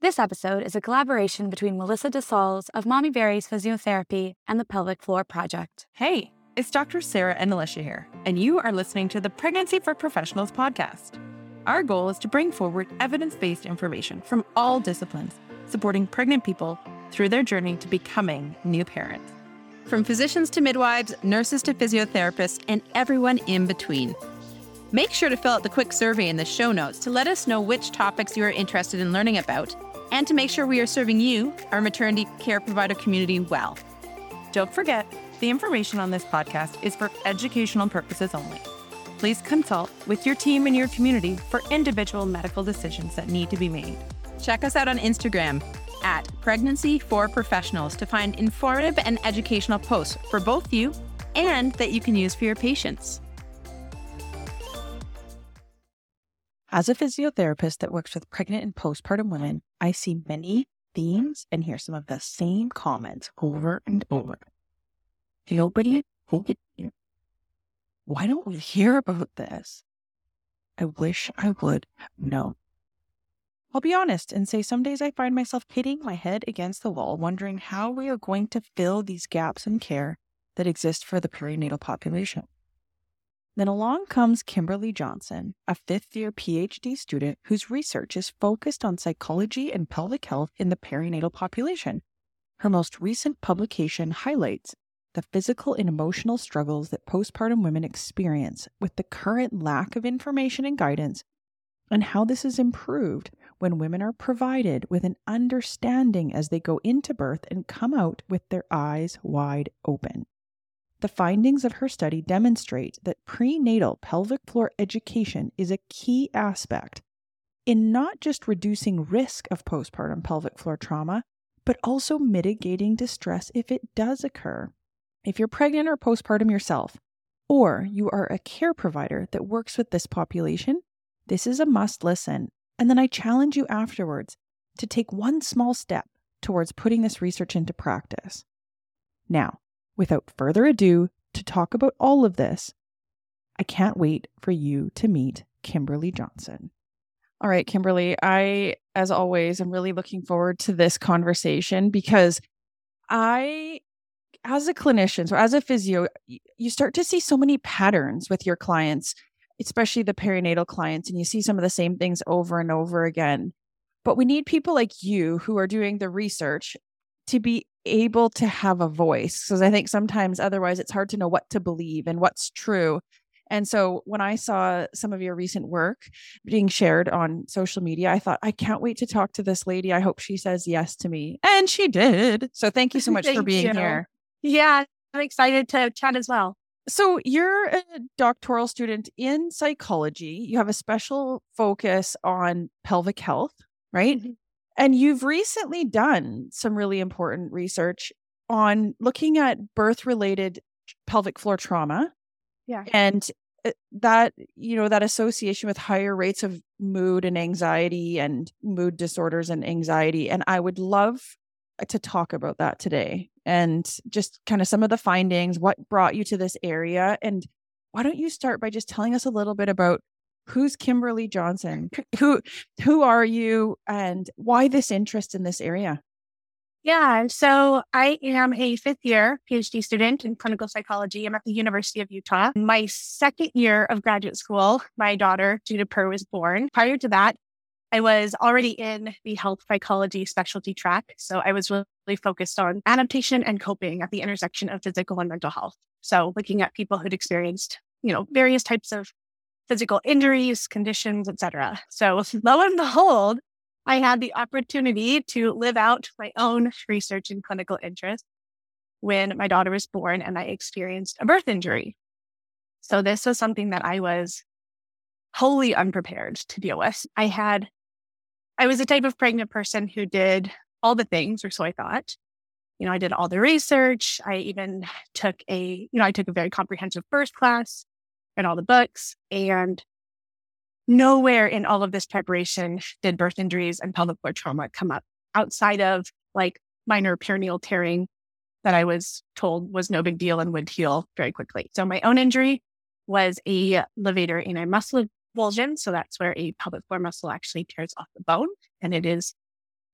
This episode is a collaboration between Melissa Dessaulles of Mommy Berries Physiotherapy and the Pelvic Floor Project. Hey, it's Dr. Sarah and Alicia here, and you are listening to the Pregnancy for Professionals podcast. Our goal is to bring forward evidence based information from all disciplines, supporting pregnant people through their journey to becoming new parents. From physicians to midwives, nurses to physiotherapists, and everyone in between. Make sure to fill out the quick survey in the show notes to let us know which topics you are interested in learning about and to make sure we are serving you, our maternity care provider community, well. Don't forget, the information on this podcast is for educational purposes only. Please consult with your team and your community for individual medical decisions that need to be made. Check us out on Instagram at Pregnancy for Professionals to find informative and educational posts for both you and that you can use for your patients. As a physiotherapist that works with pregnant and postpartum women, I see many themes and hear some of the same comments over and over. Nobody Why don't we hear about this? I wish I would know. I'll be honest and say some days I find myself hitting my head against the wall, wondering how we are going to fill these gaps in care that exist for the perinatal population. Then along comes Kimberley Johnson, a fifth year PhD student whose research is focused on psychology and pelvic health in the perinatal population. Her most recent publication highlights the physical and emotional struggles that postpartum women experience with the current lack of information and guidance, and how this is improved when women are provided with an understanding as they go into birth and come out with their eyes wide open. The findings of her study demonstrate that prenatal pelvic floor education is a key aspect in not just reducing risk of postpartum pelvic floor trauma, but also mitigating distress if it does occur. If you're pregnant or postpartum yourself, or you are a care provider that works with this population, this is a must listen. And then I challenge you afterwards to take one small step towards putting this research into practice. Now, without further ado, to talk about all of this, I can't wait for you to meet Kimberley Johnson. All right, Kimberley, I, as always, am really looking forward to this conversation because I, as a clinician, so as a physio, you start to see so many patterns with your clients, especially the perinatal clients, and you see some of the same things over and over again. But we need people like you who are doing the research to be able to have a voice because I think sometimes otherwise it's hard to know what to believe and what's true. And so when I saw some of your recent work being shared on social media, I thought, I can't wait to talk to this lady. I hope she says yes to me. And she did. So thank you so much for being you. here. Yeah, I'm excited to chat as well. So, you're a doctoral student in psychology. You have a special focus on pelvic health, right? Mm-hmm. And you've recently done some really important research on looking at birth related pelvic floor trauma. Yeah. And uh, that, you know, that association with higher rates of mood and anxiety and mood disorders and anxiety. And I would love to talk about that today and just kind of some of the findings, what brought you to this area. And why don't you start by just telling us a little bit about who's Kimberley Johnson? Who who are you and why this interest in this area? Yeah, so I am a fifth year PhD student in clinical psychology. I'm at the University of Utah. My second year of graduate school, my daughter, Juniper, was born. Prior to that, I was already in the health psychology specialty track. So I was really focused on adaptation and coping at the intersection of physical and mental health. So looking at people who'd experienced, you know, various types of physical injuries, conditions, etc. So lo and behold, I had the opportunity to live out my own research and clinical interest when my daughter was born and I experienced a birth injury. So this was something that I was wholly unprepared to deal with. I had, I was a type of pregnant person who did all the things, or so I thought. You know, I did all the research. I even took a, you know, I took a very comprehensive birth class and all the books. And nowhere in all of this preparation did birth injuries and pelvic floor trauma come up outside of like minor perineal tearing that I was told was no big deal and would heal very quickly. So my own injury was a levator ani muscle avulsion. So that's where a pelvic floor muscle actually tears off the bone. And it is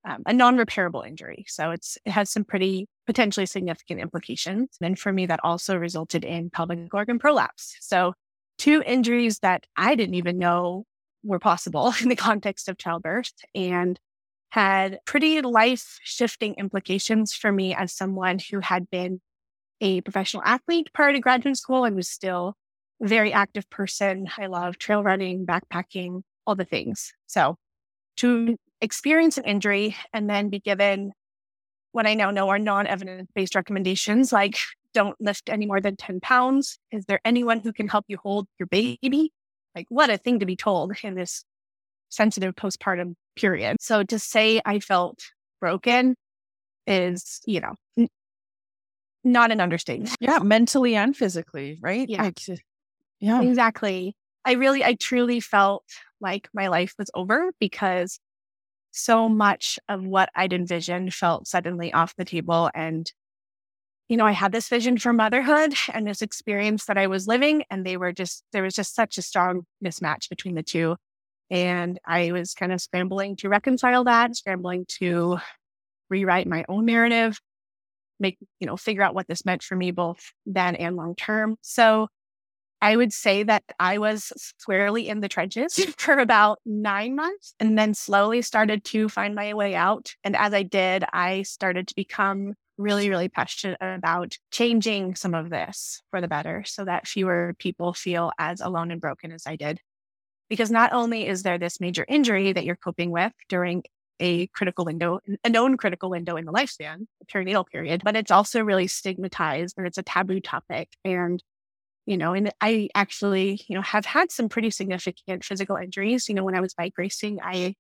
um, a non-repairable injury. So it's it has some pretty potentially significant implications. And for me, that also resulted in pelvic organ prolapse. So two injuries that I didn't even know were possible in the context of childbirth and had pretty life shifting implications for me as someone who had been a professional athlete prior to graduate school and was still a very active person. I love trail running, backpacking, all the things. So to experience an injury and then be given what I now know are non evidence based recommendations like don't lift any more than 10 pounds. Is there anyone who can help you hold your baby? Like, what a thing to be told in this sensitive postpartum period. So to say I felt broken is, you know, n- not an understatement. Yeah, mentally and physically, right? Yeah. Like, yeah. Exactly. I really, I truly felt like my life was over because so much of what I'd envisioned felt suddenly off the table. And, you know, I had this vision for motherhood and this experience that I was living, and they were just, there was just such a strong mismatch between the two. And I was kind of scrambling to reconcile that, scrambling to rewrite my own narrative, make, you know, figure out what this meant for me both then and long term. So I would say that I was squarely in the trenches for about nine months and then slowly started to find my way out. And as I did, I started to become really, really passionate about changing some of this for the better so that fewer people feel as alone and broken as I did. Because not only is there this major injury that you're coping with during a critical window, a known critical window in the lifespan, the perinatal period, but it's also really stigmatized or it's a taboo topic. And, you know, and I actually, you know, have had some pretty significant physical injuries. You know, when I was bike racing, I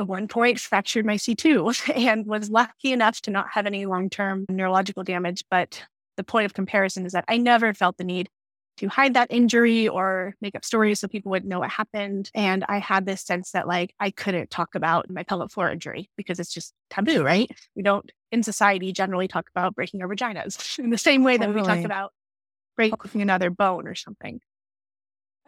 at one point fractured my C2 and was lucky enough to not have any long term neurological damage. But the point of comparison is that I never felt the need to hide that injury or make up stories so people would know what happened. And I had this sense that like I couldn't talk about my pelvic floor injury because it's just taboo, right? We don't in society generally talk about breaking our vaginas in the same way that we talk about breaking another bone or something.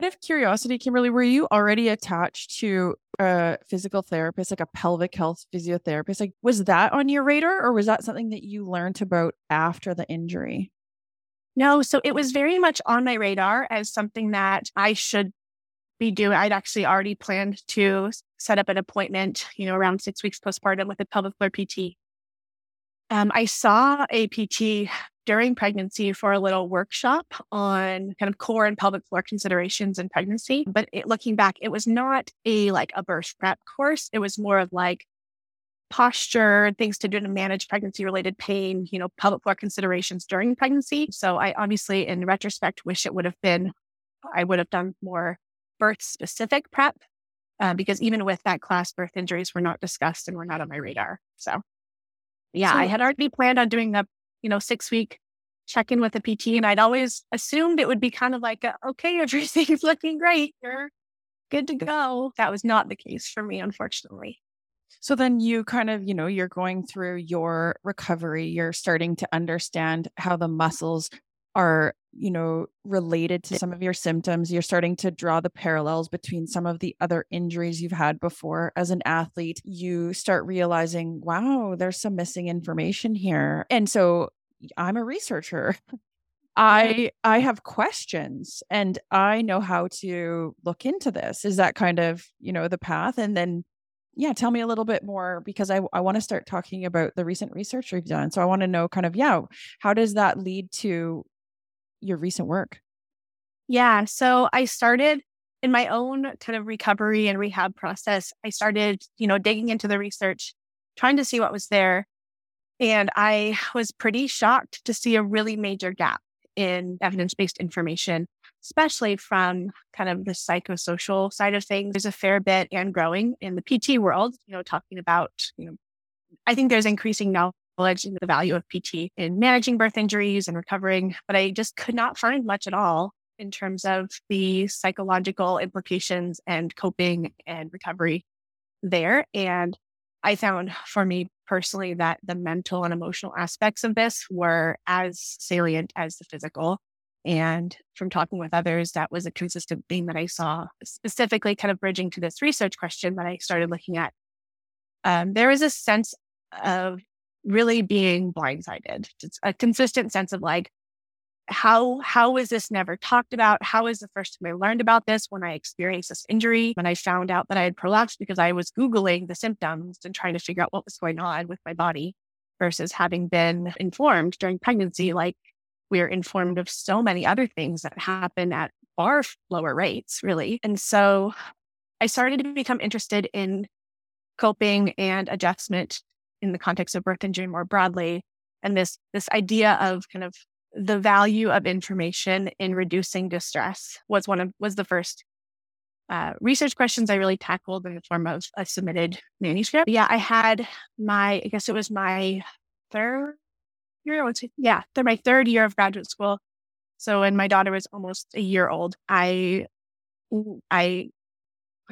Of curiosity, Kimberley, were you already attached to a physical therapist, like a pelvic health physiotherapist? Like, was that on your radar, or was that something that you learned about after the injury? No, so it was very much on my radar as something that I should be doing. I'd actually already planned to set up an appointment, you know, around six weeks postpartum with a pelvic floor PT. Um, I saw a PT during pregnancy for a little workshop on kind of core and pelvic floor considerations in pregnancy. But it, looking back, it was not a like a birth prep course. It was more of like posture, things to do to manage pregnancy related pain, you know, pelvic floor considerations during pregnancy. So I obviously, in retrospect, wish it would have been, I would have done more birth specific prep uh, because even with that class, birth injuries were not discussed and were not on my radar. So yeah, So- I had already planned on doing a, you know, six week check in with a PT and I'd always assumed it would be kind of like, a, okay, everything's looking great. You're good to go. That was not the case for me, unfortunately. So then you kind of, you know, you're going through your recovery, you're starting to understand how the muscles are, you know, related to some of your symptoms. You're starting to draw the parallels between some of the other injuries you've had before as an athlete. You start realizing, wow, there's some missing information here. And so I'm a researcher. I I have questions and I know how to look into this. Is that kind of, you know, the path? And then yeah, tell me a little bit more because I I want to start talking about the recent research we've done. So I want to know kind of, yeah, how does that lead to your recent work? Yeah. So I started in my own kind of recovery and rehab process. I started, you know, digging into the research, trying to see what was there. And I was pretty shocked to see a really major gap in evidence based information, especially from kind of the psychosocial side of things. There's a fair bit and growing in the PT world, you know, talking about, you know, I think there's increasing knowledge the value of PT in managing birth injuries and recovering, but I just could not find much at all in terms of the psychological implications and coping and recovery there. And I found for me personally that the mental and emotional aspects of this were as salient as the physical. And from talking with others, that was a consistent theme that I saw, specifically kind of bridging to this research question that I started looking at um, there was a sense of really being blindsided. It's a consistent sense of like, how how is this never talked about? How is the first time I learned about this when I experienced this injury? When I found out that I had prolapsed because I was Googling the symptoms and trying to figure out what was going on with my body versus having been informed during pregnancy, like we're informed of so many other things that happen at far lower rates, really. And so I started to become interested in coping and adjustment in the context of birth injury more broadly. And this this idea of kind of the value of information in reducing distress was one of was the first uh, research questions I really tackled in the form of a submitted manuscript. Yeah, I had my I guess it was my third year. I yeah, third, my third year of graduate school. So when my daughter was almost a year old, I I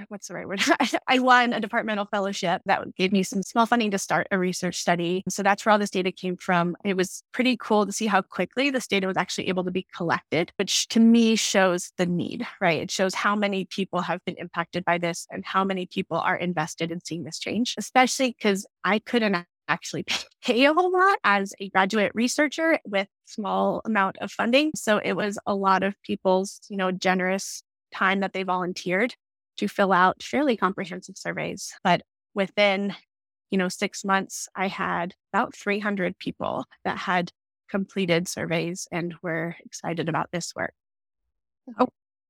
what's the right word? I won a departmental fellowship that gave me some small funding to start a research study. So that's where all this data came from. It was pretty cool to see how quickly this data was actually able to be collected, which to me shows the need, right? It shows how many people have been impacted by this and how many people are invested in seeing this change, especially because I couldn't actually pay a whole lot as a graduate researcher with small amount of funding. So it was a lot of people's, you know, generous time that they volunteered to fill out fairly comprehensive surveys. But within, you know, six months, I had about 300 people that had completed surveys and were excited about this work. Oh,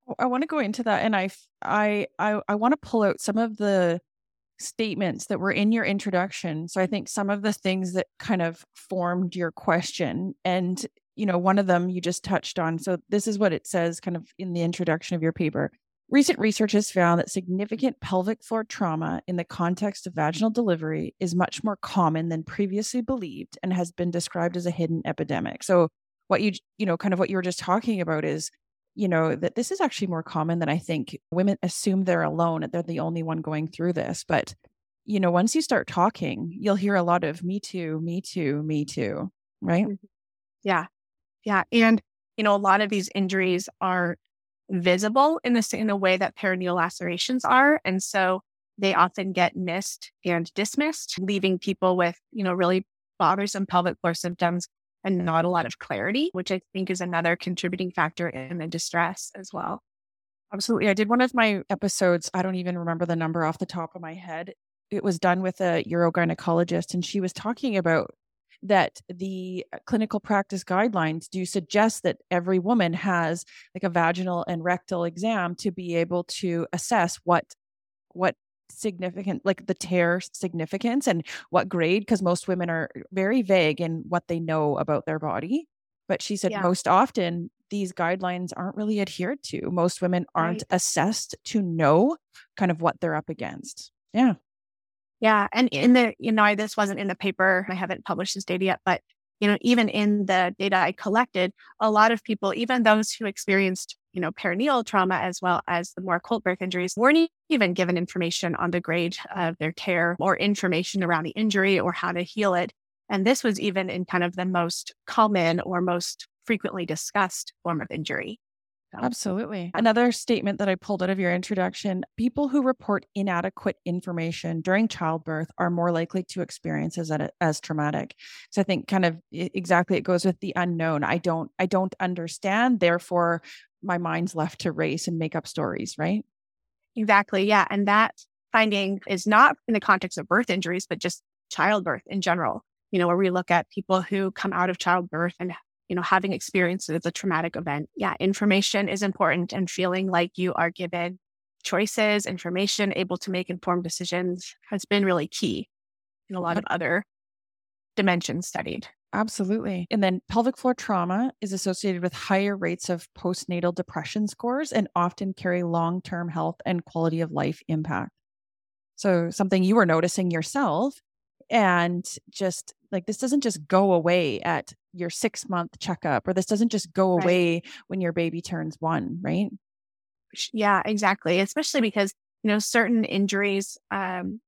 oh I want to go into that, and I, I, I, I want to pull out some of the statements that were in your introduction. So I think some of the things that kind of formed your question, and you know, one of them you just touched on. So this is what it says, kind of in the introduction of your paper. Recent research has found that significant pelvic floor trauma in the context of vaginal delivery is much more common than previously believed and has been described as a hidden epidemic. So, what you, you know, kind of what you were just talking about is, you know, that this is actually more common than I think women assume they're alone, and they're the only one going through this. But, you know, once you start talking, you'll hear a lot of me too, me too, me too, right? Mm-hmm. Yeah. Yeah. And, you know, a lot of these injuries are visible in the same a way that perineal lacerations are. And so they often get missed and dismissed, leaving people with, you know, really bothersome pelvic floor symptoms and not a lot of clarity, which I think is another contributing factor in the distress as well. Absolutely. I did one of my episodes. I don't even remember the number off the top of my head. It was done with a urogynecologist, and she was talking about that the uh, clinical practice guidelines do suggest that every woman has like a vaginal and rectal exam to be able to assess what what significant like the tear significance and what grade because most women are very vague in what they know about their body but she said yeah. most often these guidelines aren't really adhered to most women aren't right. assessed to know kind of what they're up against yeah yeah. And in the, you know, I, this wasn't in the paper. I haven't published this data yet, but, you know, even in the data I collected, a lot of people, even those who experienced, you know, perineal trauma as well as the more occult birth injuries, weren't even given information on the grade of their tear or information around the injury or how to heal it. And this was even in kind of the most common or most frequently discussed form of injury. Um, Absolutely. Another statement that I pulled out of your introduction people who report inadequate information during childbirth are more likely to experience as, as traumatic. So I think kind of exactly it goes with the unknown. I don't I don't understand, therefore my mind's left to race and make up stories, right? Exactly. Yeah, and that finding is not in the context of birth injuries but just childbirth in general. You know, where we look at people who come out of childbirth and you know, having experienced a traumatic event. Yeah, information is important and feeling like you are given choices, information, able to make informed decisions has been really key in a lot of other dimensions studied. Absolutely. And then pelvic floor trauma is associated with higher rates of postnatal depression scores and often carry long term health and quality of life impact. So, something you were noticing yourself and just like this doesn't just go away at your six month checkup or this doesn't just go right. away when your baby turns one right? Yeah exactly especially because you know certain injuries um,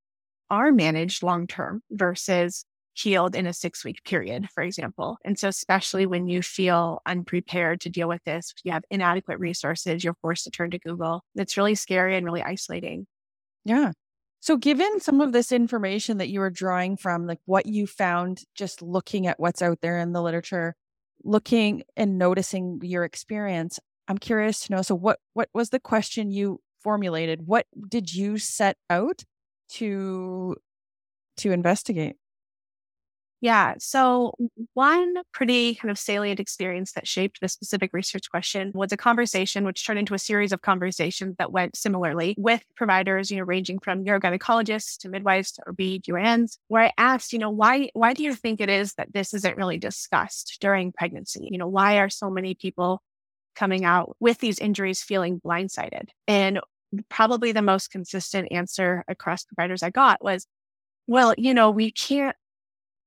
are managed long term versus healed in a six week period for example and so especially when you feel unprepared to deal with this you have inadequate resources you're forced to turn to google it's really scary and really isolating. Yeah So, given some of this information that you were drawing from, like what you found just looking at what's out there in the literature, looking and noticing your experience, I'm curious to know. So, what what was the question you formulated? What did you set out to to investigate? Yeah. So, one pretty kind of salient experience that shaped the specific research question was a conversation which turned into a series of conversations that went similarly with providers, you know, ranging from urogynecologists to midwives to OB-GYNs, where I asked, you know, why, why do you think it is that this isn't really discussed during pregnancy? You know, why are so many people coming out with these injuries feeling blindsided? And probably the most consistent answer across providers I got was, well, you know, we can't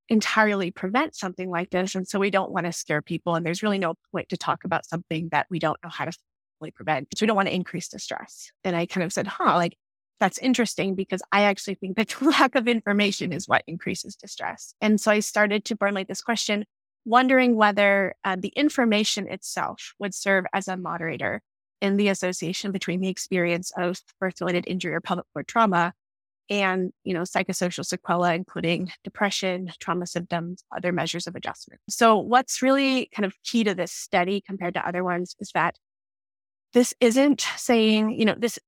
entirely prevent something like this. And so we don't want to scare people. And there's really no point to talk about something that we don't know how to fully prevent. So we don't want to increase the stress. And I kind of said, huh, like that's interesting because I actually think that lack of information is what increases distress. And so I started to formulate this question, wondering whether uh, the information itself would serve as a moderator in the association between the experience of birth related injury or pelvic floor trauma and you know psychosocial sequelae including depression trauma symptoms other measures of adjustment. So what's really kind of key to this study compared to other ones is that this isn't saying you know this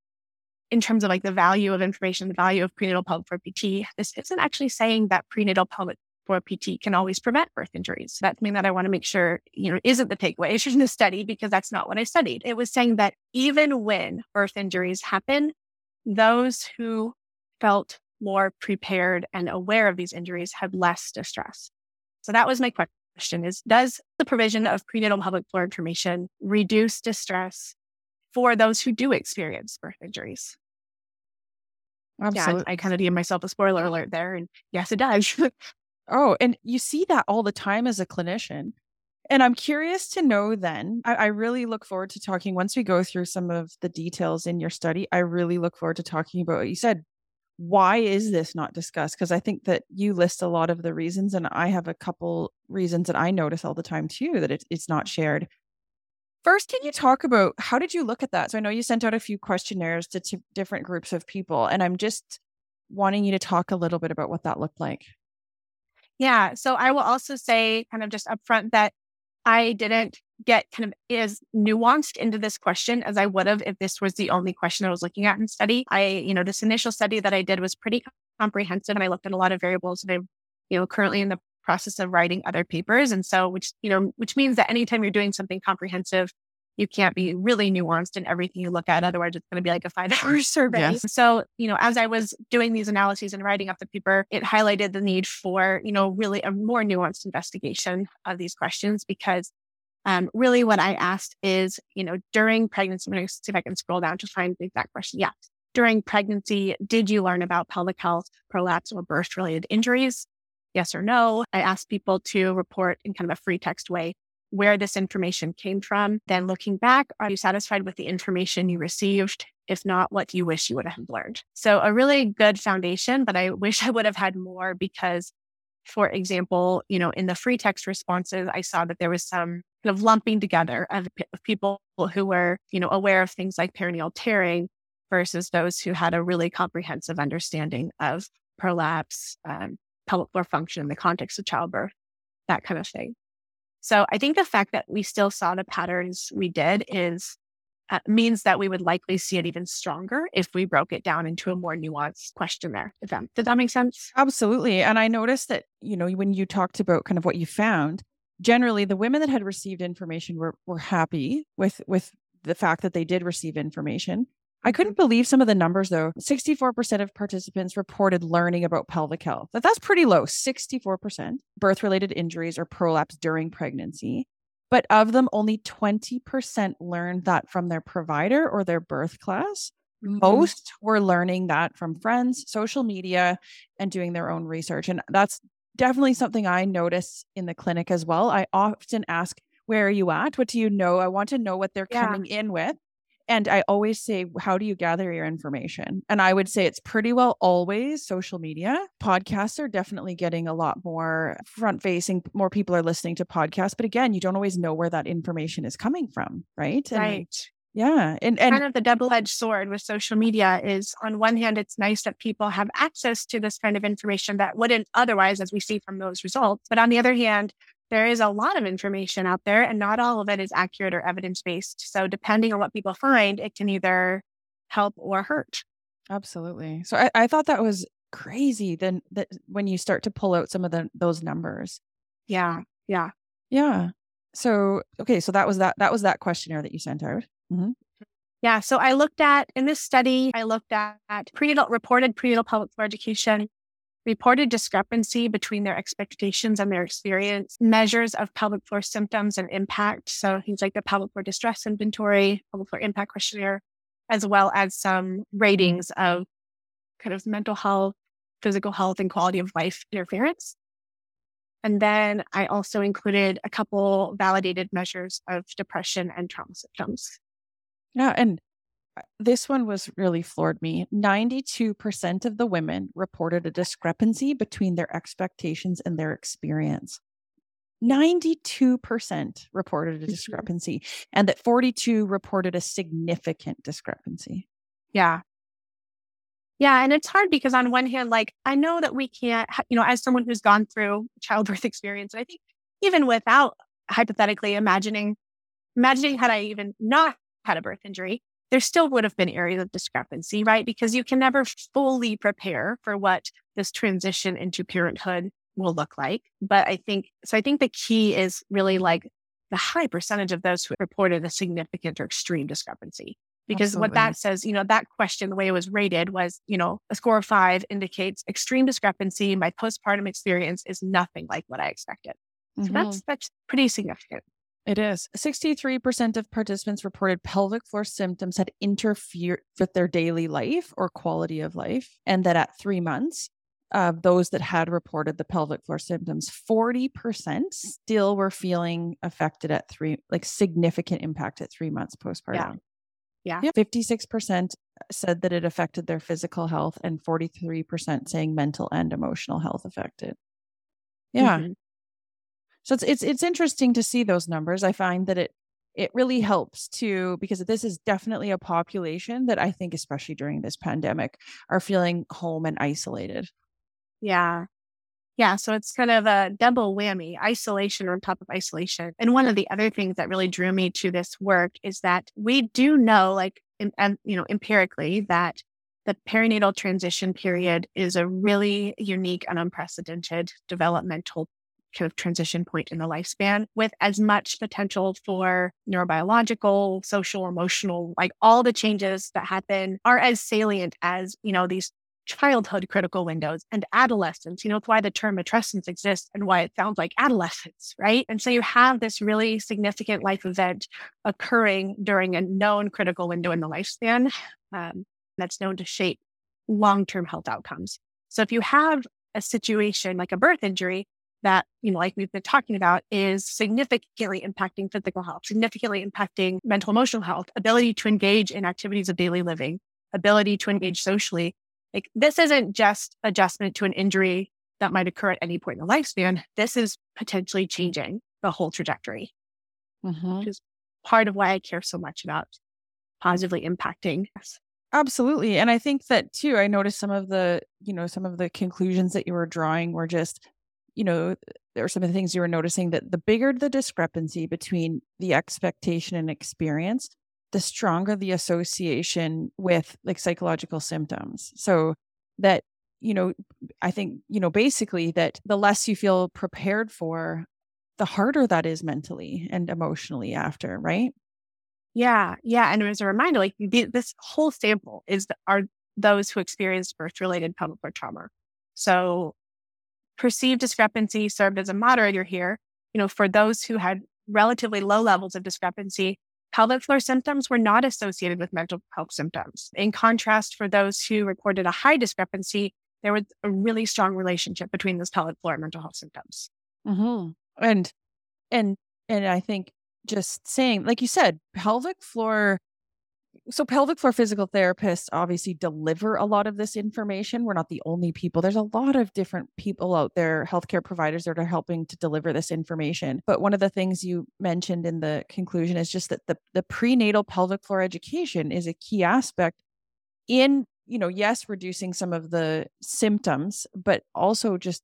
in terms of like the value of information the value of prenatal pelvic floor pt this isn't actually saying that prenatal pelvic floor pt can always prevent birth injuries. That's something that i want to make sure you know isn't the takeaway from the study because that's not what i studied. It was saying that even when birth injuries happen those who felt more prepared and aware of these injuries had less distress. So that was my question is does the provision of prenatal pelvic floor information reduce distress for those who do experience birth injuries? Absolutely. Yeah, I kind of gave myself a spoiler alert there. And yes, it does. oh, and you see that all the time as a clinician. And I'm curious to know then, I, I, really look forward to talking once we go through some of the details in your study. I really look forward to talking about what you said why is this not discussed? Because I think that you list a lot of the reasons, and I have a couple reasons that I notice all the time too that it, it's not shared. First, can you talk about how did you look at that? So I know you sent out a few questionnaires to t- different groups of people, and I'm just wanting you to talk a little bit about what that looked like. Yeah. So I will also say, kind of just upfront, that I didn't get kind of as nuanced into this question as I would have if this was the only question I was looking at in study. I, you know, this initial study that I did was pretty comprehensive and I looked at a lot of variables and I'm, you know, currently in the process of writing other papers. And so, which, you know, which means that anytime you're doing something comprehensive, you can't be really nuanced in everything you look at. Otherwise, it's going to be like a five hour survey. Yes. So, you know, as I was doing these analyses and writing up the paper, it highlighted the need for, you know, really a more nuanced investigation of these questions because um, really, what I asked is, you know, during pregnancy, going to see if I can scroll down to find the exact question. Yeah. During pregnancy, did you learn about pelvic health, prolapse, or birth related injuries? Yes or no. I asked people to report in kind of a free text way where this information came from. Then looking back, are you satisfied with the information you received? If not, what do you wish you would have learned? So a really good foundation, but I wish I would have had more because for example, you know, in the free text responses, I saw that there was some kind of lumping together of, of people who were, you know, aware of things like perineal tearing versus those who had a really comprehensive understanding of prolapse, um, pelvic floor function in the context of childbirth, that kind of thing. So I think the fact that we still saw the patterns we did is uh, means that we would likely see it even stronger if we broke it down into a more nuanced questionnaire. If that, did that make sense? Absolutely. And I noticed that, you know, when you talked about kind of what you found, generally the women that had received information were were happy with with the fact that they did receive information. I couldn't mm-hmm. believe some of the numbers though. 64% of participants reported learning about pelvic health. That that's pretty low. 64% birth related injuries or prolapse during pregnancy. But of them only 20% learned that from their provider or their birth class. Mm-hmm. Most were learning that from friends, social media, and doing their own research. And that's definitely something I notice in the clinic as well. I often ask, Where are you at? What do you know? I want to know what they're yeah. coming in with. And I always say, How do you gather your information? And I would say it's pretty well always social media. Podcasts are definitely getting a lot more front facing. More people are listening to podcasts. But again, you don't always know where that information is coming from, right? And right. Yeah. And, and kind of the double edged sword with social media is on one hand, it's nice that people have access to this kind of information that wouldn't otherwise, as we see from those results. But on the other hand, there is a lot of information out there and not all of it is accurate or evidence based. So depending on what people find, it can either help or hurt. Absolutely. So I, I thought that was crazy then that when you start to pull out some of the those numbers. Yeah. Yeah. Yeah. So okay, so that was that that was that questionnaire that you sent out. Mm-hmm. Yeah. So I looked at in this study, I looked at, at prenatal reported prenatal pelvic floor education, reported discrepancy between their expectations and their experience, measures of pelvic floor symptoms and impact. So things like the pelvic floor distress inventory, pelvic floor impact questionnaire, as well as some ratings of kind of mental health, physical health, and quality of life interference. And then I also included a couple validated measures of depression and trauma symptoms. Yeah. And this one was really floored me. 92% of the women reported a discrepancy between their expectations and their experience. 92% reported a mm-hmm. discrepancy and that 42 reported a significant discrepancy. Yeah. Yeah. And it's hard because on one hand, like I know that we can't, you know, as someone who's gone through childbirth experience, I think even without hypothetically imagining, imagining had I even not had a birth injury, there still would have been areas of discrepancy, right? Because you can never fully prepare for what this transition into parenthood will look like. But I think, so I think the key is really like the high percentage of those who reported a significant or extreme discrepancy. Because Absolutely. what that says, you know, that question, the way it was rated was, you know, a score of five indicates extreme discrepancy. My postpartum experience is nothing like what I expected. Mm-hmm. So that's, that's pretty significant. It is. 63% of participants reported pelvic floor symptoms had interfered with their daily life or quality of life. And that at three months, of those that had reported the pelvic floor symptoms, 40% still were feeling affected at three, like significant impact at three months postpartum. Yeah. Yeah. 56% said that it affected their physical health, and 43% saying mental and emotional health affected. Yeah. Mm-hmm. So it's it's it's interesting to see those numbers. I find that it it really helps to because this is definitely a population that I think especially during this pandemic are feeling home and isolated. Yeah. Yeah, so it's kind of a double whammy, isolation on top of isolation. And one of the other things that really drew me to this work is that we do know, like, and you know, empirically, that the perinatal transition period is a really unique and unprecedented developmental kind of transition point in the lifespan with as much potential for neurobiological, social, emotional, like all the changes that happen are as salient as, you know, these childhood critical windows and adolescence. You know, it's why the term matrescence exists and why it sounds like adolescence, right? And so you have this really significant life event occurring during a known critical window in the lifespan um, that's known to shape long term health outcomes. So if you have a situation like a birth injury, that, you know, like we've been talking about is significantly impacting physical health, significantly impacting mental emotional health, ability to engage in activities of daily living, ability to engage socially. Like this isn't just adjustment to an injury that might occur at any point in the lifespan. This is potentially changing the whole trajectory, mm-hmm. which is part of why I care so much about positively impacting us. Absolutely. And I think that too, I noticed some of the, you know, some of the conclusions that you were drawing were just you know, there are some of the things you were noticing that the bigger the discrepancy between the expectation and experience, the stronger the association with like psychological symptoms. So that, you know, I think, you know, basically that the less you feel prepared for, the harder that is mentally and emotionally after, right? Yeah. Yeah. And as a reminder, like this whole sample is are those who experienced birth related pelvic floor trauma. So perceived discrepancy served as a moderator here. You know, for those who had relatively low levels of discrepancy, pelvic floor symptoms were not associated with mental health symptoms. In contrast, for those who reported a high discrepancy, there was a really strong relationship between this pelvic floor and mental health symptoms. Mm-hmm. And and and I think just saying, like you said, pelvic floor so pelvic floor physical therapists obviously deliver a lot of this information. We're not the only people. There's a lot of different people out there healthcare providers that are helping to deliver this information. But one of the things you mentioned in the conclusion is just that the, the prenatal pelvic floor education is a key aspect in you know yes reducing some of the symptoms but also just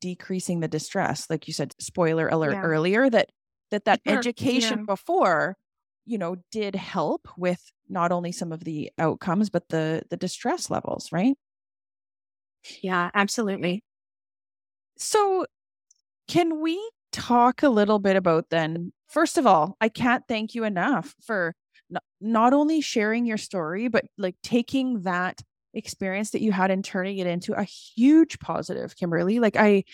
decreasing the distress. Like you said spoiler alert yeah. earlier that that that education yeah. before you know did help with not only some of the outcomes but the the distress levels right? Yeah absolutely. So can we talk a little bit about then first of all i can't thank you enough for not, not only sharing your story but like taking that experience that you had and turning it into a huge positive kimberley. Like i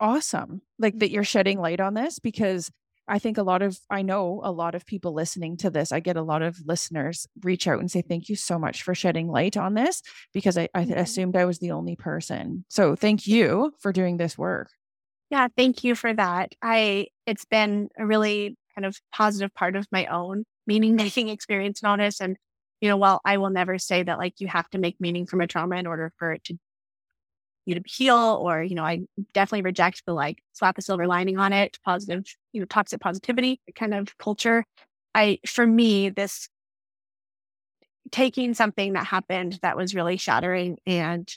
awesome like that you're shedding light on this because I think a lot of, I know a lot of people listening to this. I get a lot of listeners reach out and say, thank you so much for shedding light on this because I, I mm-hmm. assumed I was the only person. So thank you for doing this work. Yeah, thank you for that. I, it's been a really kind of positive part of my own meaning making experience and all this. And, you know, while I will never say that like you have to make meaning from a trauma in order for it to you to heal or you know i definitely reject the like slap a silver lining on it positive you know toxic positivity kind of culture. I for me this taking something that happened that was really shattering and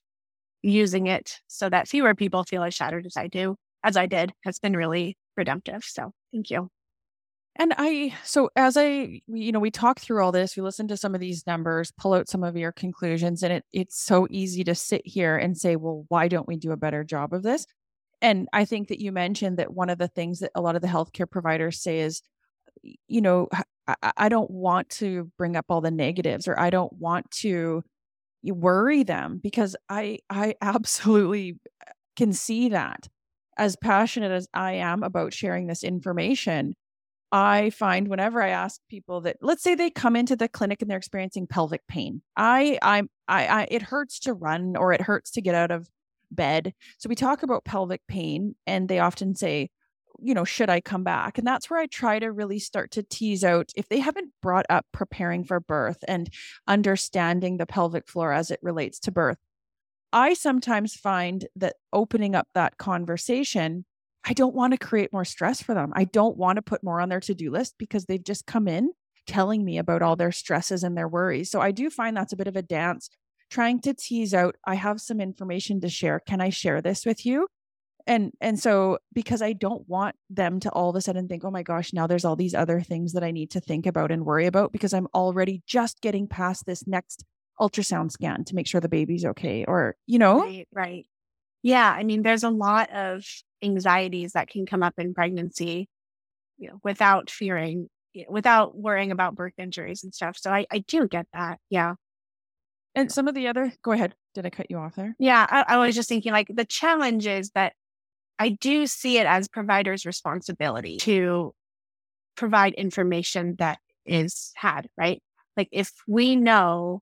using it so that fewer people feel as shattered as i do as i did has been really redemptive so thank you and I, so as I, you know, we talk through all this, we listen to some of these numbers, pull out some of your conclusions, and it it's so easy to sit here and say, well, why don't we do a better job of this? And I think that you mentioned that one of the things that a lot of the healthcare providers say is, you know, I, I don't want to bring up all the negatives, or I don't want to worry them because I I absolutely can see that as passionate as I am about sharing this information I find whenever I ask people that let's say they come into the clinic and they're experiencing pelvic pain. I I'm I, I it hurts to run or it hurts to get out of bed. So we talk about pelvic pain and they often say, you know, should I come back? And that's where I try to really start to tease out if they haven't brought up preparing for birth and understanding the pelvic floor as it relates to birth. I sometimes find that opening up that conversation I don't want to create more stress for them. I don't want to put more on their to do list because they've just come in telling me about all their stresses and their worries. So I do find that's a bit of a dance trying to tease out I have some information to share. Can I share this with you? And and so because I don't want them to all of a sudden think, "Oh my gosh, now there's all these other things that I need to think about and worry about because I'm already just getting past this next ultrasound scan to make sure the baby's okay." Or, you know? Right, right. Yeah, I mean there's a lot of anxieties that can come up in pregnancy, you know, without fearing, without worrying about birth injuries and stuff. So I, I do get that. Yeah. And some of the other, go ahead. Did I cut you off there? Yeah. I, I was just thinking like the challenge is that I do see it as providers' responsibility to provide information that is had, right? Like if we know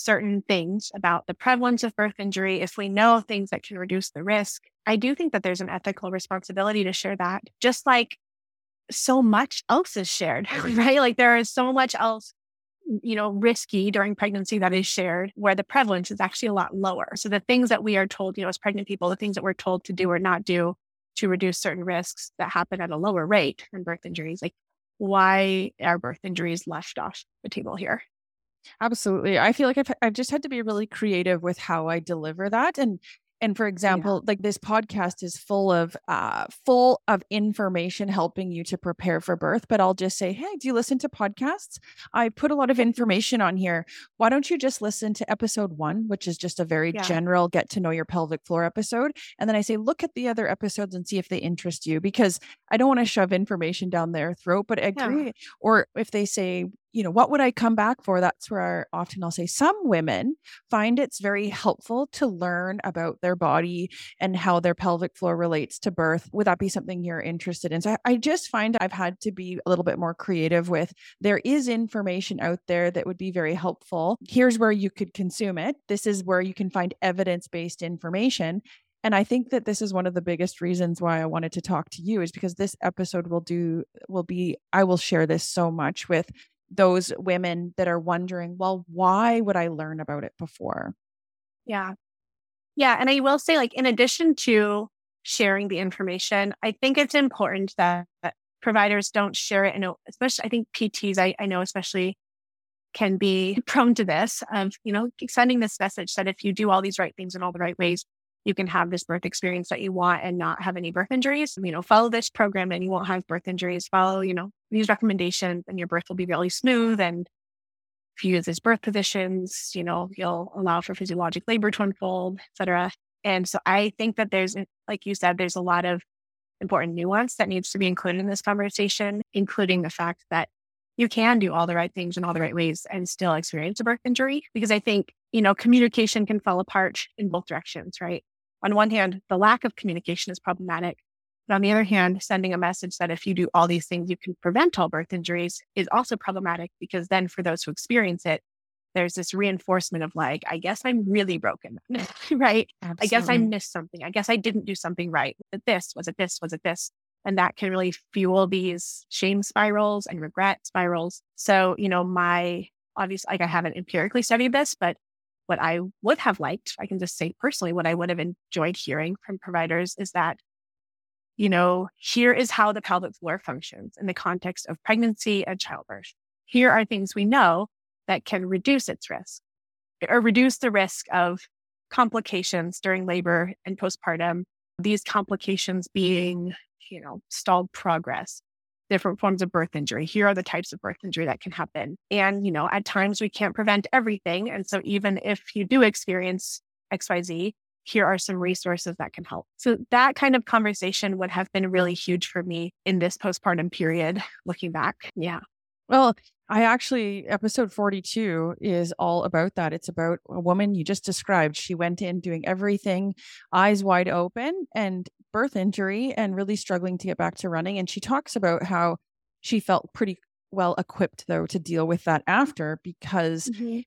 certain things about the prevalence of birth injury, if we know things that can reduce the risk, I do think that there's an ethical responsibility to share that, just like so much else is shared, right? Like there is so much else, you know, risky during pregnancy that is shared where the prevalence is actually a lot lower. So the things that we are told, you know, as pregnant people, the things that we're told to do or not do to reduce certain risks that happen at a lower rate than birth injuries, like why are birth injuries left off the table here? Absolutely. I feel like I've I've just had to be really creative with how I deliver that and and for example yeah. like this podcast is full of uh full of information helping you to prepare for birth but i'll just say hey do you listen to podcasts i put a lot of information on here why don't you just listen to episode one which is just a very yeah. general get to know your pelvic floor episode and then i say look at the other episodes and see if they interest you because i don't want to shove information down their throat but I agree yeah. or if they say you know, what would I come back for? That's where often I'll say some women find it's very helpful to learn about their body and how their pelvic floor relates to birth. Would that be something you're interested in? So I just find I've had to be a little bit more creative with there is information out there that would be very helpful. Here's where you could consume it. This is where you can find evidence based information. And I think that this is one of the biggest reasons why I wanted to talk to you is because this episode will do, will be, I will share this so much with those women that are wondering, well, why would I learn about it before? Yeah. Yeah. And I will say, like, in addition to sharing the information, I think it's important that providers don't share it. And especially, I think PTs, I, I know especially can be prone to this of, you know, sending this message that if you do all these right things in all the right ways, you can have this birth experience that you want and not have any birth injuries. You know, follow this program and you won't have birth injuries. Follow, you know, these recommendations and your birth will be really smooth. And if you use these birth positions, you know, you'll allow for physiologic labor to unfold, et cetera. And so I think that there's, eh, like you said, there's a lot of important nuance that needs to be included in this conversation, including the fact that you can do all the right things in all the right ways and still experience a birth injury. Because I think, you know, communication can fall apart in both directions, right? On one hand, the lack of communication is problematic. But on the other hand, sending a message that if you do all these things, you can prevent all birth injuries is also problematic because then for those who experience it, there's this reinforcement of like, I guess I'm really broken, right? Absolutely. I guess I missed something. I guess I didn't do something right. Was it this? Was it this? Was it this? And that can really fuel these shame spirals and regret spirals. So, you know, my obviously, like I haven't empirically studied this, but what I would have liked, I can just say personally, what I would have enjoyed hearing from providers is that, you know, here is how the pelvic floor functions in the context of pregnancy and childbirth. Here are things we know that can reduce its risk or reduce the risk of complications during labor and postpartum. These complications being, you know, stalled progress, different forms of birth injury. Here are the types of birth injury that can happen. And, you know, at times we can't prevent everything. And so even if you do experience XYZ, here are some resources that can help. So that kind of conversation would have been really huge for me in this postpartum period, looking back. Yeah. Well, I actually, episode 42 is all about that. It's about a woman you just described. She went in doing everything, eyes wide open, and birth injury, and really struggling to get back to running. And she talks about how she felt pretty well equipped, though, to deal with that after because mm-hmm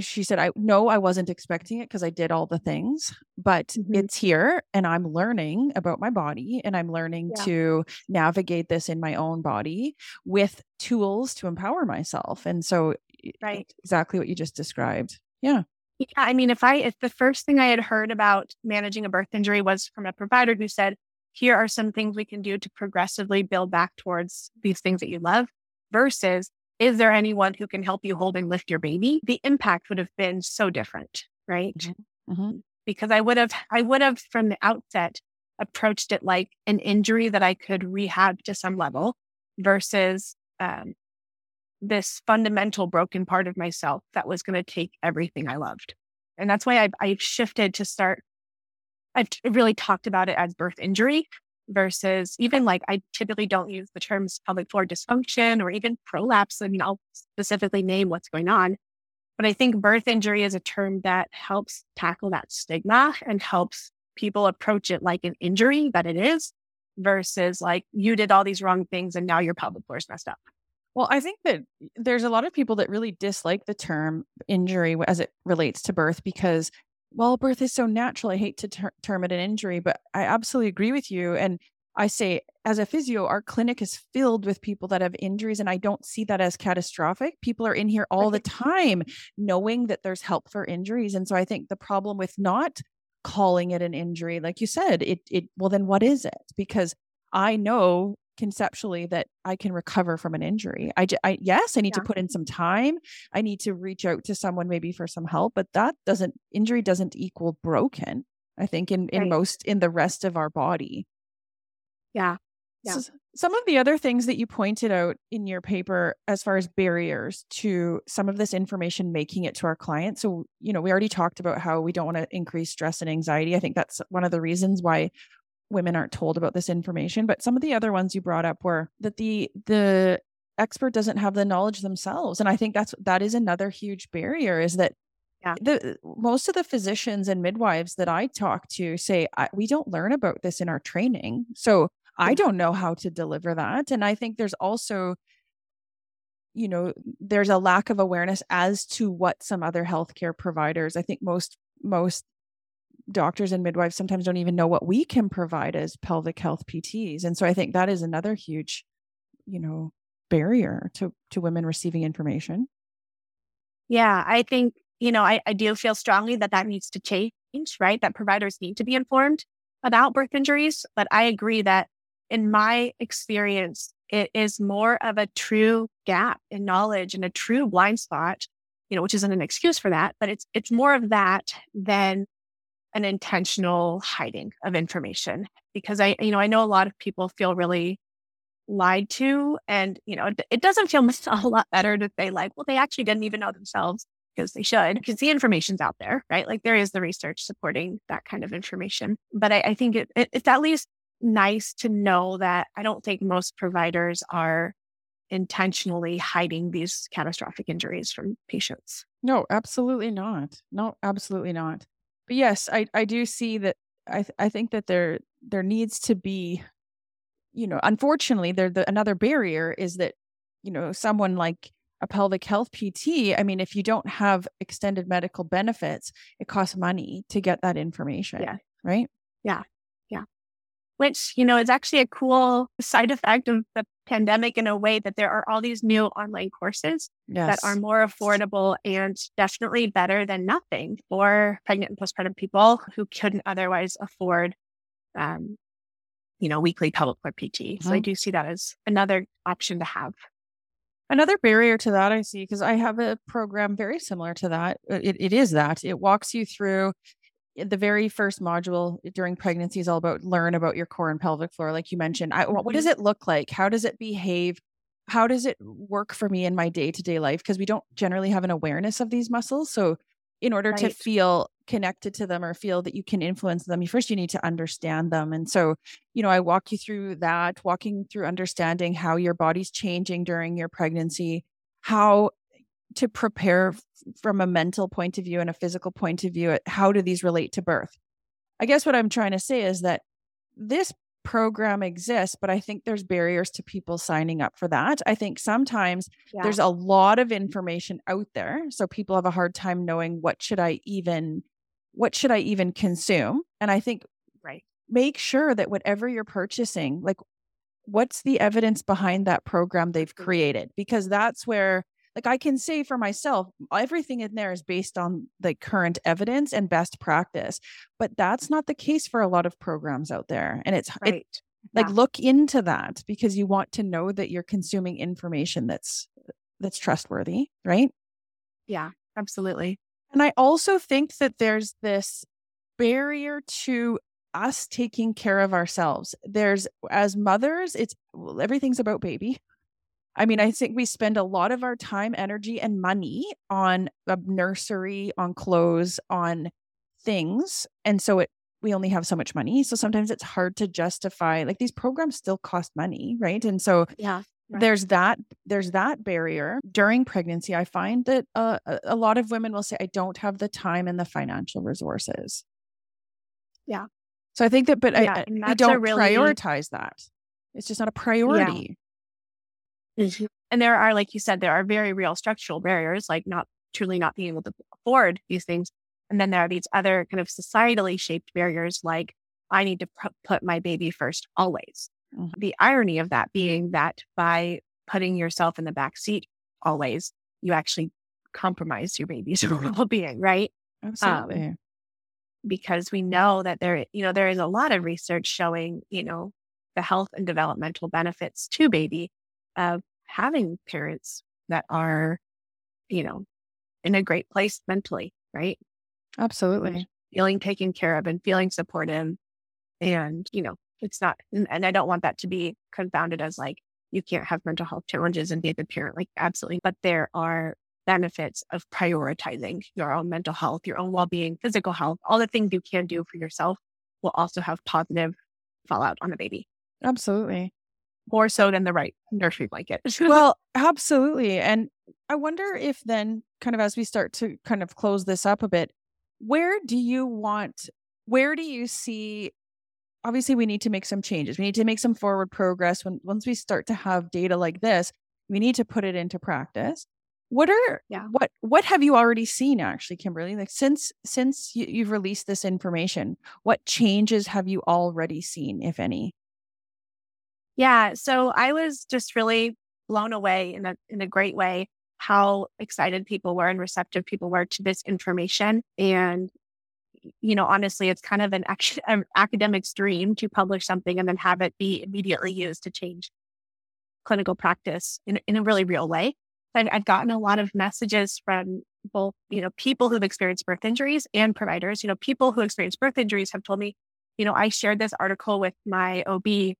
she said, I no, I wasn't expecting it because I did all the things, but mm-hmm. it's here and I'm learning about my body and I'm learning yeah. to navigate this in my own body with tools to empower myself. And so, right, exactly what you just described. Yeah. Yeah. I mean, if I, if the first thing I had heard about managing a birth injury was from a provider who said, here are some things we can do to progressively build back towards these things that you love versus is there anyone who can help you hold and lift your baby? The impact would have been so different, right? Mm-hmm. mm-hmm. Because I would have, I would have from the outset approached it like an injury that I could rehab to some level versus um, this fundamental broken part of myself that was going to take everything I loved. And that's why I, I've shifted to start. I've really talked about it as birth injury versus even like I typically don't use the terms pelvic floor dysfunction or even prolapse. Mean, I'll specifically name what's going on. But I think birth injury is a term that helps tackle that stigma and helps people approach it like an injury that it is versus like you did all these wrong things and now your pelvic floor is messed up. Well, I think that there's a lot of people that really dislike the term injury as it relates to birth because well, birth is so natural. I hate to ter- term it an injury, but I absolutely agree with you. And I say, as a physio, our clinic is filled with people that have injuries, and I don't see that as catastrophic. People are in here all the time knowing that there's help for injuries. And so I think the problem with not calling it an injury, like you said, it, it, well, then what is it? Because I know conceptually that I can recover from an injury. I, I yes, I need yeah. to put in some time. I need to reach out to someone maybe for some help, but that doesn't injury doesn't equal broken. I think in in right. most in the rest of our body. Yeah. Yeah. So, some of the other things that you pointed out in your paper as far as barriers to some of this information making it to our clients. So, you know, we already talked about how we don't want to increase stress and anxiety. I think that's one of the reasons why women aren't told about this information but some of the other ones you brought up were that the the expert doesn't have the knowledge themselves. And i think that's that is another huge barrier is that yeah. the most of the physicians and midwives that i talk to say we don't learn about this in our training so i don't know how to deliver that. And i think there's also you know there's a lack of awareness as to what some other healthcare providers i think most most doctors and midwives sometimes don't even know what we can provide as pelvic health PTs. And so I think that is another huge, you know, barrier to to women receiving information. Yeah, I think, you know, I, I do feel strongly that that needs to change, right? That providers need to be informed about birth injuries. But I agree that in my experience, it is more of a true gap in knowledge and a true blind spot, you know, which isn't an excuse for that, but it's it's more of that than an intentional hiding of information. Because I, you know, I know a lot of people feel really lied to. And, you know, it, doesn't feel a lot better to say, like, well, they actually didn't even know themselves because they should, because the information's out there, right? Like there is the research supporting that kind of information. But I, I think it, it, it's at least nice to know that I don't think most providers are intentionally hiding these catastrophic injuries from patients. No, absolutely not. No, absolutely not. But yes, I, I do see that I, th- I think that there there needs to be you know, unfortunately, there the another barrier is that, you know, someone like a pelvic health PT, I mean, if you don't have extended medical benefits, it costs money to get that information. Yeah. Right. Yeah. Which, you know, is actually a cool side effect of the pandemic in a way that there are all these new online courses yes. that are more affordable and definitely better than nothing for pregnant and postpartum people who couldn't otherwise afford um, you know, weekly pelvic floor PT. Mm-hmm. So I mm-hmm. do see that as another option to have. Another barrier to that I see because I have a program very similar to that. Uh, it, it is that it walks you through the very first module during pregnancy is all about learn about your core and pelvic floor, like you mentioned. I, what does mm-hmm. it look like? How does it behave? How does it work for me in my day to day life? Because we don't generally have an awareness of these muscles. So, in order right. to feel connected to them or feel that you can influence them, you first you need to understand them. And so, you know, I walk you through that, walking through understanding how your body's changing during your pregnancy, how to prepare from a mental point of view and a physical point of view, how do these relate to birth? I guess what I'm trying to say is that this program exists, but I think there's barriers to people signing up for that. I think sometimes yeah. there's a lot of information out there, so people have a hard time knowing what should I even what should I even consume? And I think, right, make sure that whatever you're purchasing, like, what's the evidence behind that program they've created? Because that's where, like, I can say for myself, everything in there is based on the current evidence and best practice. But that's not the case for a lot of programs out there. And it's, right. It, like, look into that because you want to know that you're consuming information that's, that's trustworthy, right? Yeah, absolutely. And I also think that there's this barrier to us taking care of ourselves. There's, as mothers, it's well, everything's about baby. I mean, I think we spend a lot of our time, energy, and money on a nursery, on clothes, on things. And so it, we only have so much money. So sometimes it's hard to justify, like these programs still cost money, right? And so, yeah. Right. There's that there's that barrier during pregnancy. I find that uh, a lot of women will say, "I don't have the time and the financial resources." Yeah. So I think that, but yeah, I, I don't really... prioritize that. It's just not a priority. Mm-hmm. And there are, like you said, there are very real structural barriers, like not truly not being able to afford these things. And then there are these other kind of societally shaped barriers, like I need to pr- put my baby first always. Mm-hmm. The irony of that being that by putting yourself in the back seat always, you actually compromise your baby's well being, right? Absolutely. Um, because we know that there, you know, there is a lot of research showing, you know, the health and developmental benefits to baby of having parents that are, you know, in a great place mentally, right? Absolutely. Feeling taken care of and feeling supportive and, you know, it's not, and I don't want that to be confounded as like, you can't have mental health challenges and be a good parent. Like, absolutely. But there are benefits of prioritizing your own mental health, your own well being, physical health, all the things you can do for yourself will also have positive fallout on the baby. Absolutely. More so than the right nursery blanket. well, absolutely. And I wonder if then, kind of as we start to kind of close this up a bit, where do you want, where do you see obviously we need to make some changes. We need to make some forward progress. When once we start to have data like this, we need to put it into practice. What are yeah. what what have you already seen actually, Kimberley? Like since since you, you've released this information, what changes have you already seen, if any? Yeah, so I was just really blown away in a in a great way how excited people were and receptive people were to this information. And you know, honestly, it's kind of an, an academic's dream to publish something and then have it be immediately used to change clinical practice in, in a really real way. I've, I've gotten a lot of messages from both, you know, people who've experienced birth injuries and providers. You know, people who experience birth injuries have told me, you know, I shared this article with my OB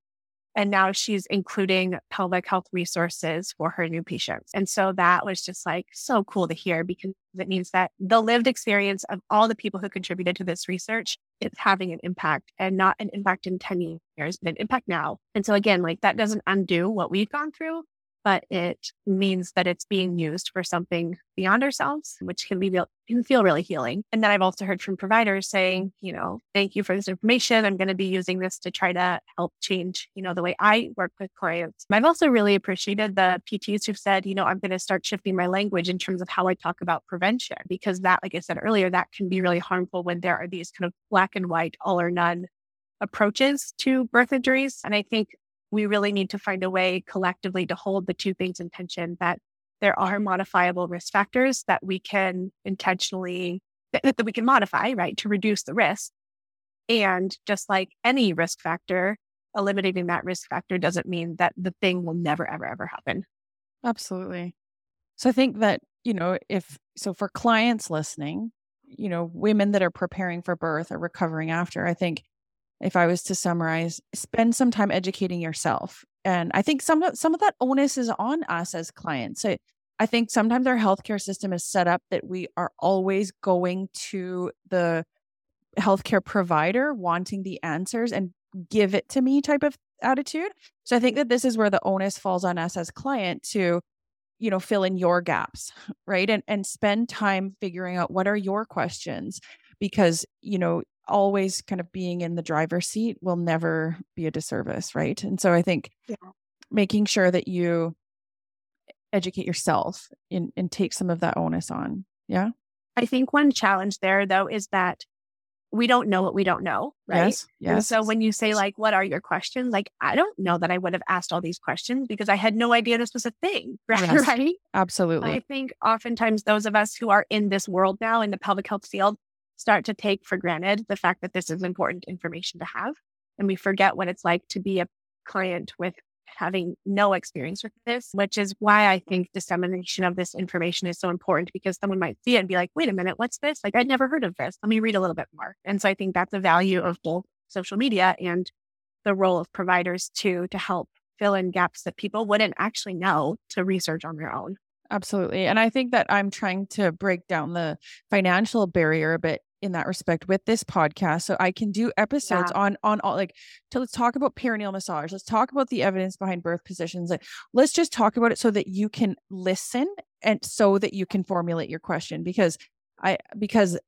and now she's including pelvic health resources for her new patients. And so that was just like so cool to hear because it means that the lived experience of all the people who contributed to this research is having an impact and not an impact in 10 years, but an impact now. And so again, like that doesn't undo what we've gone through, but it means that it's being used for something beyond ourselves, which can be can feel really healing. And then I've also heard from providers saying, you know, thank you for this information. I'm going to be using this to try to help change, you know, the way I work with clients. I've also really appreciated the PTs who've said, you know, I'm going to start shifting my language in terms of how I talk about prevention, because that, like I said earlier, that can be really harmful when there are these kind of black and white, all or none approaches to birth injuries. And I think we really need to find a way collectively to hold the two things in tension that there are modifiable risk factors that we can intentionally that, that we can modify right to reduce the risk. And just like any risk factor eliminating that risk factor doesn't mean that the thing will never ever ever happen. Absolutely. So i think that you know if so for clients listening you know women that are preparing for birth or recovering after i think if I was to summarize, spend some time educating yourself. And I think some some of that onus is on us as clients. So I think sometimes our healthcare system is set up that we are always going to the healthcare provider wanting the answers and give it to me type of attitude. So I think that this is where the onus falls on us as client to you know fill in your gaps, right? And and spend time figuring out what are your questions because you know always kind of being in the driver's seat will never be a disservice, right? And so I think yeah. making sure that you educate yourself and, and take some of that onus on. Yeah. I think one challenge there though is that we don't know what we don't know, right? Yes. yes. And so when you say like, what are your questions? Like, I don't know that I would have asked all these questions because I had no idea this was a thing, right? Yes, right? Absolutely. I think oftentimes those of us who are in this world now in the pelvic health field, start to take for granted the fact that this is important information to have. And we forget what it's like to be a client with having no experience with this, which is why I think dissemination of this information is so important because someone might see it and be like, wait a minute, what's this? Like, I'd never heard of this. Let me read a little bit more. And so I think that's the value of both social media and the role of providers too, to help fill in gaps that people wouldn't actually know to research on their own. Absolutely. And I think that I'm trying to break down the financial barrier a bit in that respect with this podcast so i can do episodes yeah. on on all like to let's talk about perineal massage let's talk about the evidence behind birth positions like let's just talk about it so that you can listen and so that you can formulate your question because i because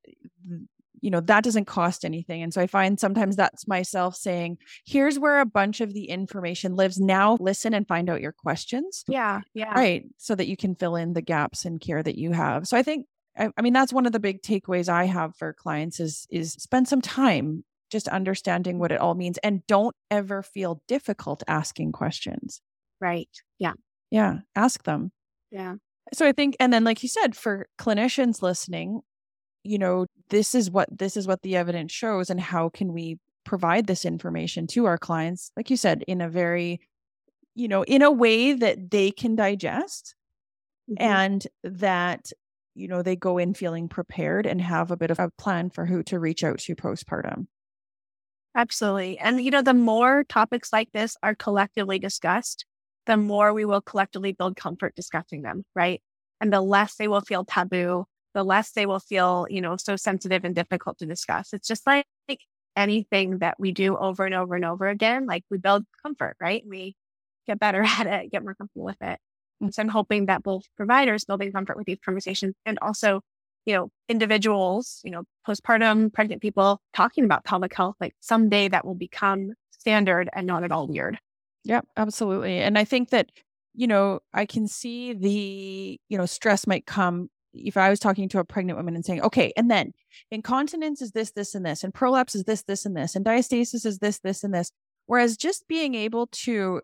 mm, you know that doesn't cost anything and so i find sometimes that's myself saying here's where a bunch of the information lives now listen and find out your questions yeah yeah right so that you can fill in the gaps in care that you have so i think I, I mean that's one of the big takeaways I have for clients is is spend some time just understanding what it all means and don't ever feel difficult asking questions. Right. Yeah. Yeah. Ask them. Yeah. So I think, and then like you said, for clinicians listening, you know, this is what this is what the evidence shows, and how can we provide this information to our clients, like you said, in a very, you know, in a way that they can digest mm-hmm. and that you know, they go in feeling prepared and have a bit of a plan for who to reach out to postpartum. Absolutely. And, you know, the more topics like this are collectively discussed, the more we will collectively build comfort discussing them, right? And the less they will feel taboo, the less they will feel, you know, so sensitive and difficult to discuss. It's just like, like anything that we do over and over and over again, like we build comfort, right? We get better at it, get more comfortable with it. So I'm hoping that both providers building comfort with these conversations and also, you know, individuals, you know, postpartum pregnant people talking about pelvic health, like someday that will become standard and not at all weird. Yeah, absolutely. And I think that, you know, I can see the, you know, stress might come if I was talking to a pregnant woman and saying, okay, and then incontinence is this, this, and this, and prolapse is this, this, and this, and diastasis is this, this, and this. Whereas just being able to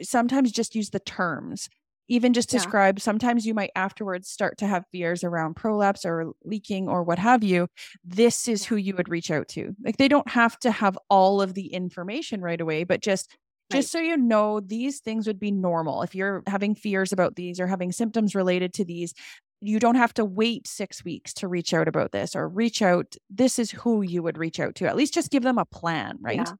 sometimes just use the terms even just Yeah. describe sometimes you might afterwards start to have fears around prolapse or leaking or what have you this is who you would reach out to like they don't have to have all of the information right away but just Right. just so you know these things would be normal if you're having fears about these or having symptoms related to these you don't have to wait 6 weeks to reach out about this or reach out this is who you would reach out to at least just give them a plan right Yeah.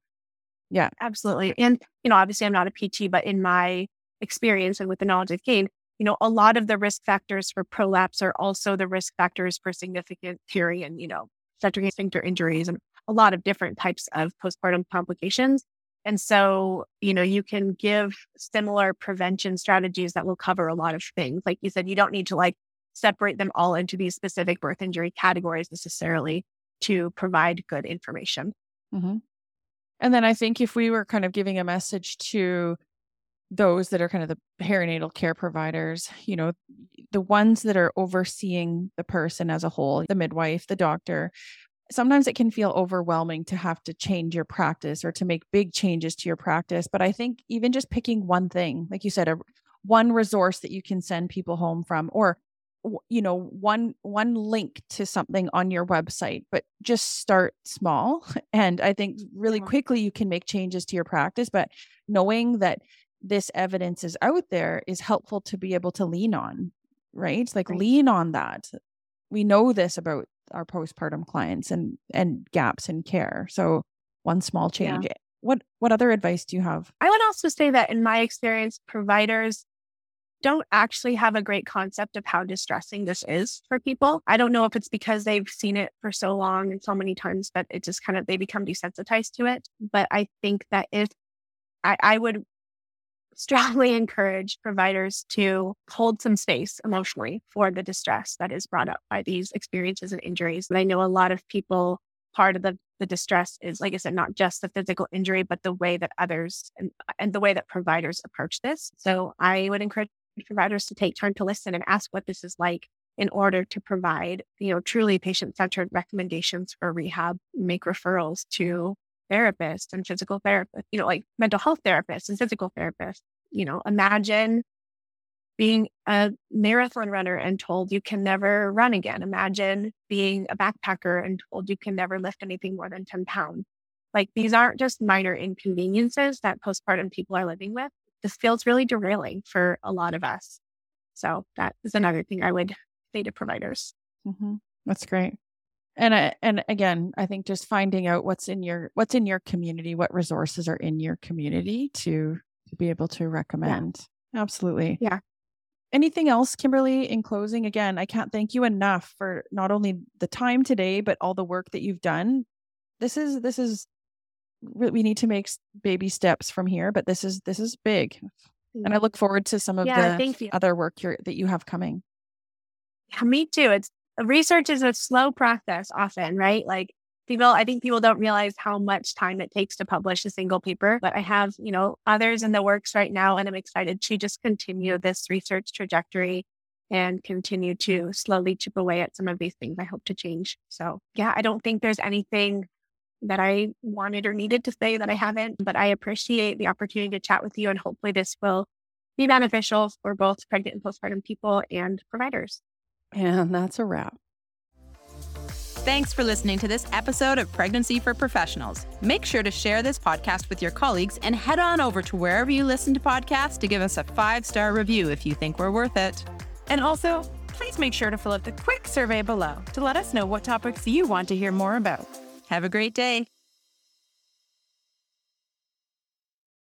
Yeah. Absolutely. And, you know, obviously I'm not a PT, but in my experience and with the knowledge I've gained, you know, a lot of the risk factors for prolapse are also the risk factors for significant tearing and, you know, septic sphincter injuries and a lot of different types of postpartum complications. And so, you know, you can give similar prevention strategies that will cover a lot of things. Like you said, you don't need to like separate them all into these specific birth injury categories necessarily to provide good information. hmm And then I think if we were kind of giving a message to those that are kind of the perinatal care providers, you know, the ones that are overseeing the person as a whole, the midwife, the doctor, sometimes it can feel overwhelming to have to change your practice or to make big changes to your practice. But I think even just picking one thing, like you said, a one resource that you can send people home from, or you know one one link to something on your website but just start small and i think really uh-huh. quickly you can make changes to your practice but knowing that this evidence is out there is helpful to be able to lean on right like Right. lean on that we know this about our postpartum clients and and gaps in care so one small Yeah. change what what other advice do you have I would also say that in my experience, providers don't actually have a great concept of how distressing this is for people. I don't know if it's because they've seen it for so long and so many times that it just kind of they become desensitized to it. But I think that if I, I would strongly encourage providers to hold some space emotionally for the distress that is brought up by these experiences and injuries. And I know a lot of people part of the the distress is like i said not just the physical injury but the way that others and, and the way that providers approach this so i would encourage providers to take time to listen and ask what this is like in order to provide you know truly patient-centered recommendations for rehab make referrals to therapists and physical therapists you know like mental health therapists and physical therapists you know imagine being a marathon runner and told you can never run again. Imagine being a backpacker and told you can never lift anything more than 10 pounds. Like these aren't just minor inconveniences that postpartum people are living with. This feels really derailing for a lot of us. So that is another thing I would say to providers. hmm That's great. And I, and again, I think just finding out what's in your what's in your community, what resources are in your community to to be able to recommend. Absolutely. Yeah. Anything else, Kimberley? In closing, again, I can't thank you enough for not only the time today, but all the work that you've done. This is this is we need to make baby steps from here, but this is this is big, and I look forward to some of Yeah, the other work that you have coming. Yeah, me too. It's research is a slow process often, right? Like people, I think people don't realize how much time it takes to publish a single paper, but I have, you know, others in the works right now, and I'm excited to just continue this research trajectory and continue to slowly chip away at some of these things I hope to change. So yeah, I don't think there's anything that I wanted or needed to say that I haven't, but I appreciate the opportunity to chat with you and hopefully this will be beneficial for both pregnant and postpartum people and providers. And that's a wrap. Thanks for listening to this episode of Pregnancy for Professionals. Make sure to share this podcast with your colleagues and head on over to wherever you listen to podcasts to give us a five star review if you think we're worth it. And also, please make sure to fill out the quick survey below to let us know what topics you want to hear more about. Have a great day.